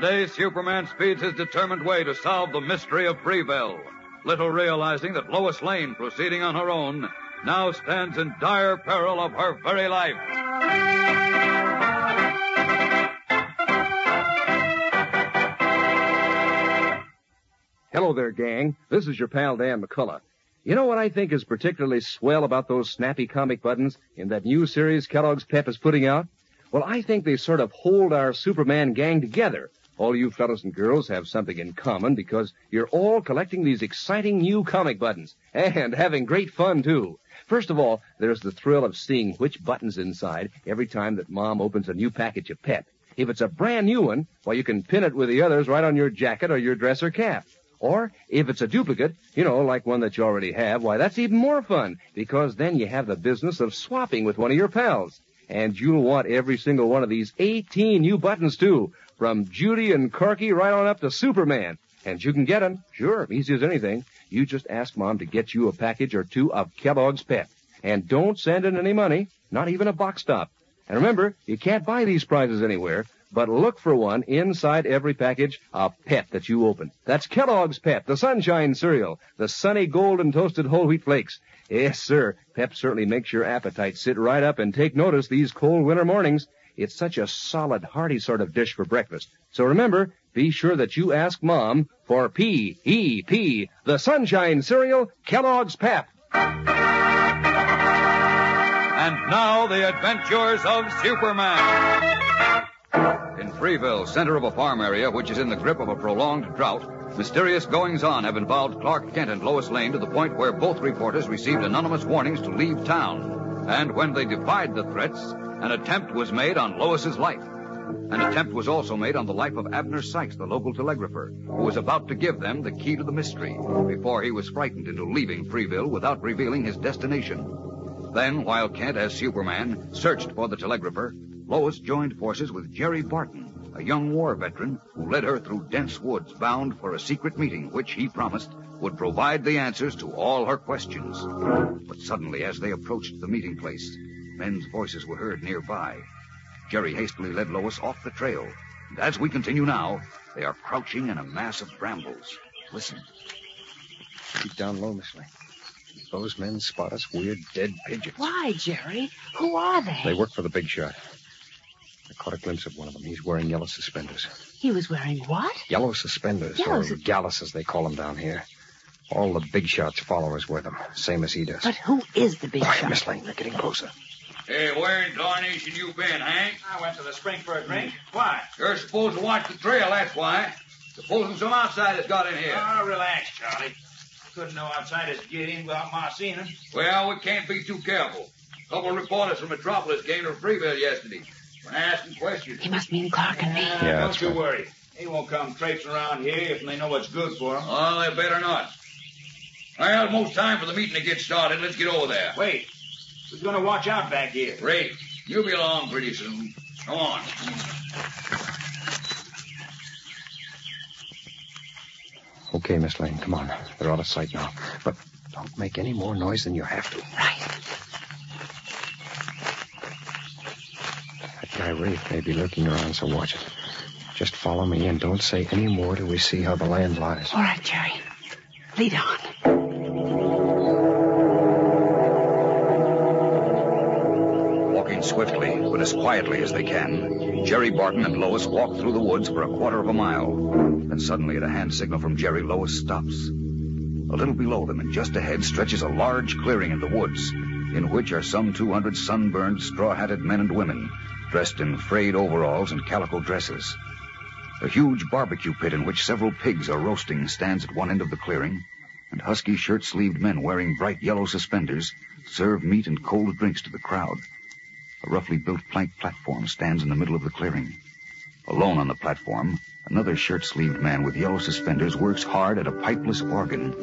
Today, Superman speeds his determined way to solve the mystery of Freeville, little realizing that Lois Lane, proceeding on her own, now stands in dire peril of her very life. Hello there, gang. This is your pal Dan McCullough. You know what I think is particularly swell about those snappy comic buttons in that new series Kellogg's Pep is putting out? Well, I think they sort of hold our Superman gang together. All you fellows and girls have something in common because you're all collecting these exciting new comic buttons and having great fun too. First of all, there's the thrill of seeing which button's inside every time that Mom opens a new package of Pep. If it's a brand new one, why you can pin it with the others right on your jacket or your dress or cap. Or if it's a duplicate, you know, like one that you already have, why that's even more fun because then you have the business of swapping with one of your pals. And you'll want every single one of these 18 new buttons too, from Judy and Corky right on up to Superman. And you can get 'em, sure, easy as anything. You just ask Mom to get you a package or two of Kellogg's Pep. And don't send in any money, not even a box stop. And remember, you can't buy these prizes anywhere, but look for one inside every package of Pep that you open. That's Kellogg's Pep, the Sunshine Cereal, the sunny golden toasted whole wheat flakes. Yes, sir, Pep certainly makes your appetite sit right up and take notice these cold winter mornings. It's such a solid, hearty sort of dish for breakfast. So remember, be sure that you ask Mom for P-E-P, the Sunshine Cereal, Kellogg's Pep. And now, the adventures of Superman. In Freeville, center of a farm area which is in the grip of a prolonged drought, mysterious goings on have involved Clark Kent and Lois Lane to the point where both reporters received anonymous warnings to leave town. And when they defied the threats, an attempt was made on Lois's life. An attempt was also made on the life of Abner Sykes, the local telegrapher, who was about to give them the key to the mystery before he was frightened into leaving Freeville without revealing his destination. Then, while Kent, as Superman, searched for the telegrapher, Lois joined forces with Jerry Barton, a young war veteran who led her through dense woods bound for a secret meeting which he promised would provide the answers to all her questions. But suddenly, as they approached the meeting place, men's voices were heard nearby. Jerry hastily led Lois off the trail. And as we continue now, they are crouching in a mass of brambles. Listen. Keep down low, Miss Lane. If those men spot us, we're dead pigeons. Why, Jerry? Who are they? They work for the big shot. I caught a glimpse of one of them. He's wearing yellow suspenders. He was wearing what? Yellow suspenders, Yellow or sus- gallus as they call them down here. All the big shots followers wear them, same as he does. But who is the big Quiet, shot? Miss Lane. They're getting closer. Hey, where in darnation you been, Hank? I went to the spring for a drink. Why? You're supposed to watch the trail, that's why. Supposing some outsiders got in here. Oh, relax, Charlie. Couldn't no outsiders get in without my seeing them. Well, we can't be too careful. A couple of reporters from Metropolis came to Freeville yesterday. We're asking questions. He must mean Clark and me. Uh, Yeah, don't you right. worry. They won't come traipsing around here if they know what's good for them. Oh, they better not. Well, most time for the meeting to get started. Let's get over there. Wait. Who's going to watch out back here? Ray, you'll be along pretty soon. Come on. Okay, Miss Lane, come on. They're out of sight now. But don't make any more noise than you have to. Right. Irene may be lurking around, so watch it. Just follow me and don't say any more till we see how the land lies. All right, Jerry. Lead on. Walking swiftly, but as quietly as they can, Jerry Barton and Lois walk through the woods for a quarter of a mile. Then suddenly, at a hand signal from Jerry, Lois stops. A little below them and just ahead stretches a large clearing in the woods, in which are some 200 sunburned, straw hatted men and women, dressed in frayed overalls and calico dresses. A huge barbecue pit in which several pigs are roasting stands at one end of the clearing, and husky shirt-sleeved men wearing bright yellow suspenders serve meat and cold drinks to the crowd. A roughly built plank platform stands in the middle of the clearing. Alone on the platform, another shirt-sleeved man with yellow suspenders works hard at a pipeless organ.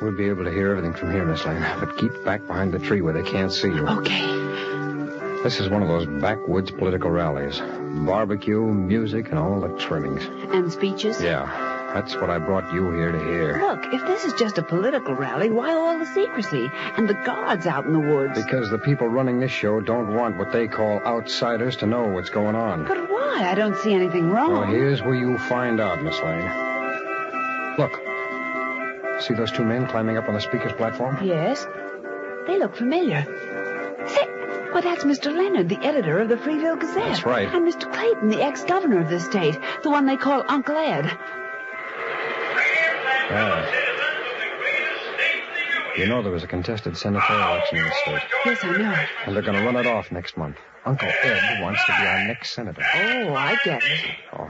We'll be able to hear everything from here, Miss Lane, but keep back behind the tree where they can't see you. Okay. This is one of those backwoods political rallies. Barbecue, music, and all the trimmings. And speeches? Yeah, that's what I brought you here to hear. Look, if this is just a political rally, why all the secrecy? And the guards out in the woods? Because the people running this show don't want what they call outsiders to know what's going on. But why? I don't see anything wrong. Well, here's where you find out, Miss Lane. Look. See those two men climbing up on the speaker's platform? Yes. They look familiar. Say, well, that's Mr. Leonard, the editor of the Freeville Gazette. That's right. And Mr. Clayton, the ex-governor of the state, the one they call Uncle Ed. Yeah. You know there was a contested senatorial election in the state, Yes, I know. and they're going to run it off next month. Uncle Ed wants to be our next senator. Oh, I get it. Oh,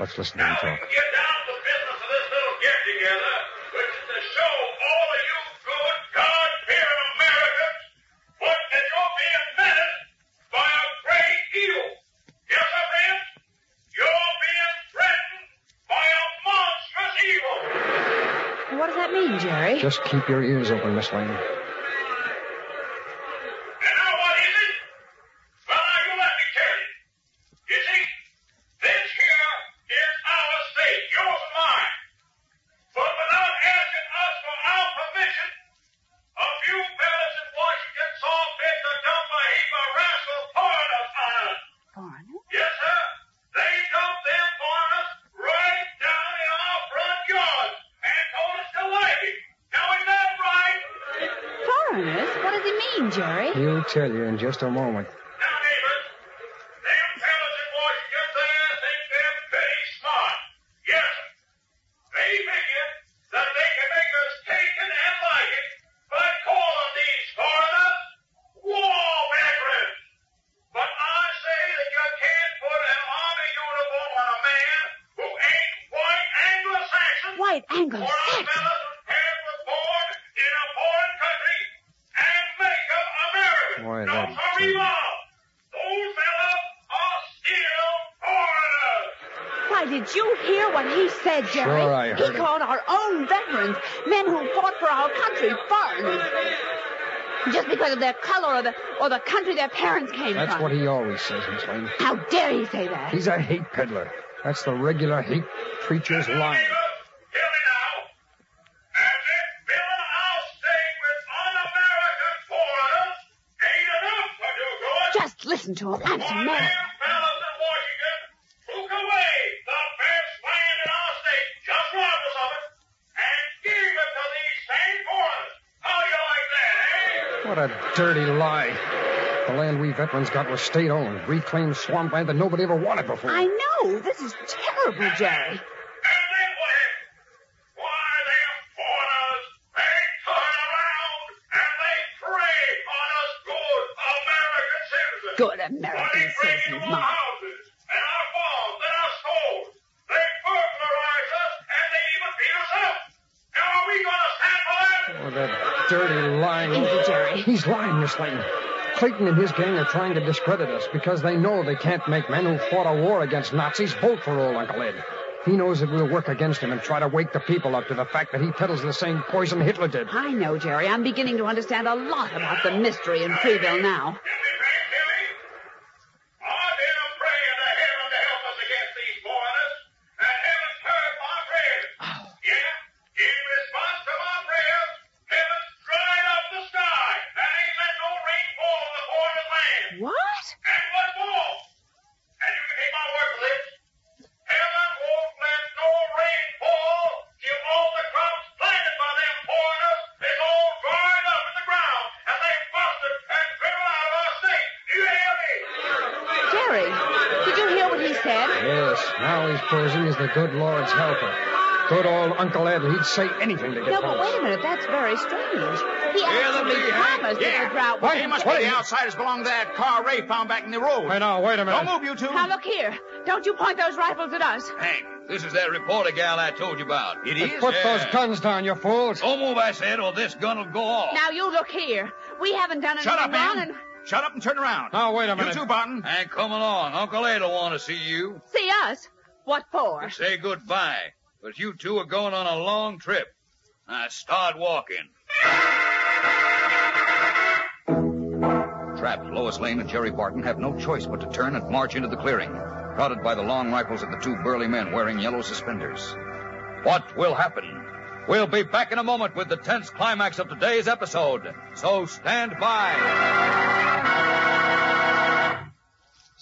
let's listen to him talk. Get down to business of this little get-together, which is to show all of you good, God-fearing Americans what that you're being menaced by a great evil. Yes, sir, friends? You're being threatened by a monstrous evil. What does that mean, Jerry? Just keep your ears open, Miss Lane. And now what is it? Well, now you let me tell you. You see, this here is our state, yours and mine. But without asking us for our permission, a few fellas in Washington saw fit to dump a heap of rascal foreigners on us. Foreigner? Yes, sir. They dumped them foreigners right down in our front yard and told us to like it. Now, is that right? Foreigners? What does he mean, Jerry? He'll tell you in just a moment. Now, neighbors, them fellas in Washington there think they're pretty smart. Yes, sir. They figure that they can make us take it and like it by calling these foreigners war veterans. But I say that you can't put an army uniform on a man who ain't white Anglo-Saxon. White Or a Anglo-Saxon. fella whose parents was born in a foreign country and make 'em American. Boy, no, that sorry, dude. Bob. Those fellas are still foreigners. Why, did you hear what he said, Jerry? Sure, I heard He him. called our own veterans, men who fought for our country, foreigners. Just because of their color or the or the country their parents came from. That's from. what he always says, Miss Lane. How dare he say that? He's a hate peddler. That's the regular hate preacher's line. Neighbors, hear me now. As if filling our state with un-American foreigners ain't enough to do good. Just listen to him. I'm so Why, mad. them fellas in Washington took away the best land in our state, just robbed us of it, and gave it to these same foreigners. How do you like that, eh? What a dirty lie. The land we veterans got was state owned, reclaimed swampland that nobody ever wanted before. I know. This is terrible, Jerry. And then what? Why, them foreigners, they turn around and they prey on us good American citizens. Good Why, American they break into our Mom. houses and our farms and our stores. They burglarize us and they even beat us up. Now are we going to stand for that? Oh, that dirty lying. Easy, Jerry. He's lying, Miss Lane. Clayton and his gang are trying to discredit us because they know they can't make men who fought a war against Nazis vote for old Uncle Ed. He knows that we'll work against him and try to wake the people up to the fact that he peddles the same poison Hitler did. I know, Jerry. I'm beginning to understand a lot about the mystery in Freeville now. And what more? And you can take my word for this. Heaven won't let no rain fall till all the crops planted by them foreigners is all dried up in the ground and they busted and driven out of our state. Do you hear me? Jerry, did you hear what he said? Yes. Now he's posing as the good Lord's helper. Good old Uncle Ed, he'd say anything to get No, but wait a minute. That's very strange. He Hear the actually bee, Hank? promised Yeah. that the drought What? would He must be the outsiders belong to that car Ray found back in the road. Hey, now, wait a minute. Don't move, you two. Now look here. Don't you point those rifles at us. Hank, this is that reporter gal I told you about. It Hey, is? Put Yeah. those guns down, you fools. Don't move, I said, or this gun'll go off. Now you look here. We haven't done anything Shut up, wrong, and Shut up and turn around. Now, wait a minute. You minute. too, Barton. Hank, come along. Uncle Ed'll want to see you. see us. What for? To say goodbye. But you two are going on a long trip. Now start walking. Trapped, Lois Lane and Jerry Barton have no choice but to turn and march into the clearing, crowded by the long rifles of the two burly men wearing yellow suspenders. What will happen? We'll be back in a moment with the tense climax of today's episode. So stand by.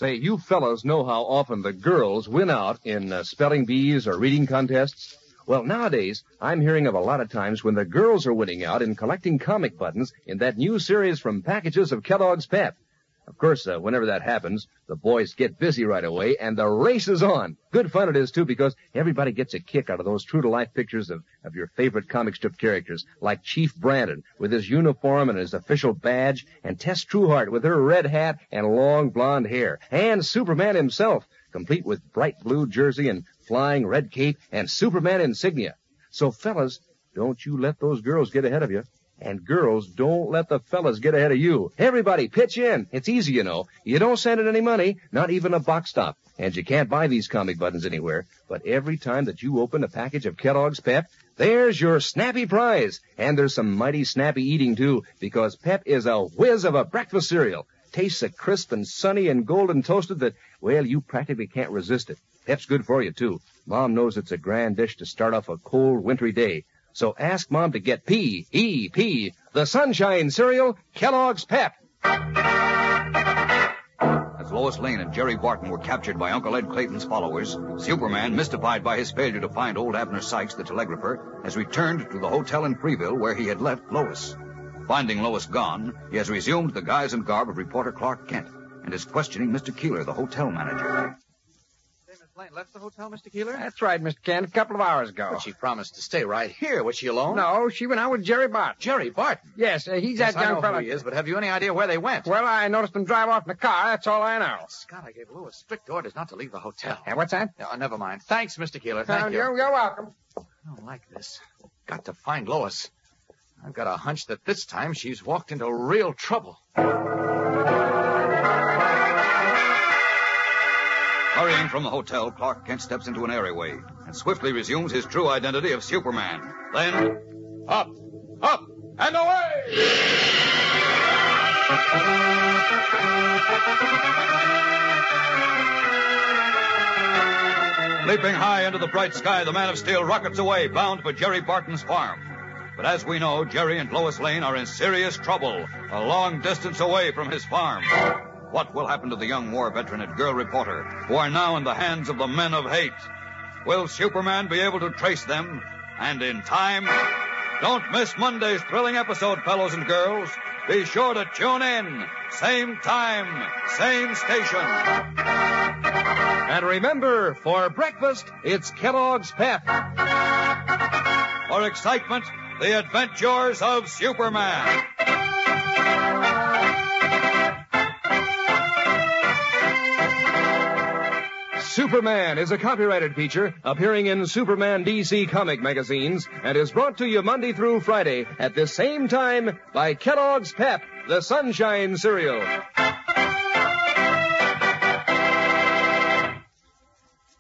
Say, you fellows know how often the girls win out in uh, spelling bees or reading contests? Well, nowadays, I'm hearing of a lot of times when the girls are winning out in collecting comic buttons in that new series from packages of Kellogg's Pep. Of course, uh, whenever that happens, the boys get busy right away and the race is on. Good fun it is too because everybody gets a kick out of those true to life pictures of, of your favorite comic strip characters like Chief Brandon with his uniform and his official badge and Tess Trueheart with her red hat and long blonde hair and Superman himself complete with bright blue jersey and flying red cape and Superman insignia. So fellas, don't you let those girls get ahead of you. And girls, don't let the fellas get ahead of you. Everybody, pitch in. It's easy, you know. You don't send in any money, not even a box stop. And you can't buy these comic buttons anywhere. But every time that you open a package of Kellogg's Pep, there's your snappy prize. And there's some mighty snappy eating, too, because Pep is a whiz of a breakfast cereal. Tastes so crisp and sunny and golden toasted that, well, you practically can't resist it. Pep's good for you, too. Mom knows it's a grand dish to start off a cold, wintry day. So ask Mom to get P-E-P, the Sunshine Cereal, Kellogg's Pep. As Lois Lane and Jerry Barton were captured by Uncle Ed Clayton's followers, Superman, mystified by his failure to find old Abner Sykes, the telegrapher, has returned to the hotel in Freeville where he had left Lois. Finding Lois gone, he has resumed the guise and garb of reporter Clark Kent and is questioning Mr. Keeler, the hotel manager. Say, Miss Lane left the hotel, Mr. Keeler? That's right, Mr. Kent, a couple of hours ago. But she promised to stay right here. Was she alone? No, she went out with Jerry Barton. Jerry Barton. Yes, uh, he's Yes, that I young know fella. who he is, but have you any idea where they went? Well, I noticed them drive off in the car. That's all I know. Scott, I gave Lois strict orders not to leave the hotel. And what's that? Oh, never mind. Thanks, Mr. Keeler. Thank Uh, you. You're, you're welcome. I don't like this. Got to find Lois. I've got a hunch that this time she's walked into real trouble. Hurrying from the hotel, Clark Kent steps into an alleyway and swiftly resumes his true identity of Superman. Then, up, up, and away! Leaping high into the bright sky, the Man of Steel rockets away, bound for Jerry Barton's farm. But as we know, Jerry and Lois Lane are in serious trouble, a long distance away from his farm. What will happen to the young war veteran and girl reporter, who are now in the hands of the men of hate? Will Superman be able to trace them? And in time? Don't miss Monday's thrilling episode, fellows and girls. Be sure to tune in. Same time, same station. And remember, for breakfast, it's Kellogg's Pep. For excitement, the adventures of Superman. Superman is a copyrighted feature appearing in Superman DC comic magazines and is brought to you Monday through Friday at this same time by Kellogg's Pep, the Sunshine Cereal.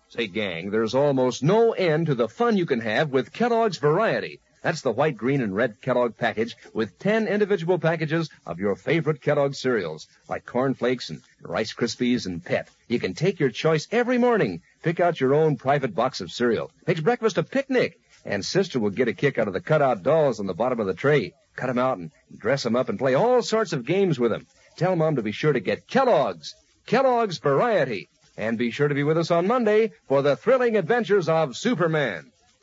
Say, gang, there's almost no end to the fun you can have with Kellogg's Variety. That's the white, green, and red Kellogg package with 10 individual packages of your favorite Kellogg cereals, like Corn Flakes and Rice Krispies and Pep. You can take your choice every morning. Pick out your own private box of cereal. Makes breakfast a picnic. And Sister will get a kick out of the cutout dolls on the bottom of the tray. Cut 'em out and dress 'em up and play all sorts of games with 'em. Tell Mom to be sure to get Kellogg's. Kellogg's Variety. And be sure to be with us on Monday for the thrilling adventures of Superman.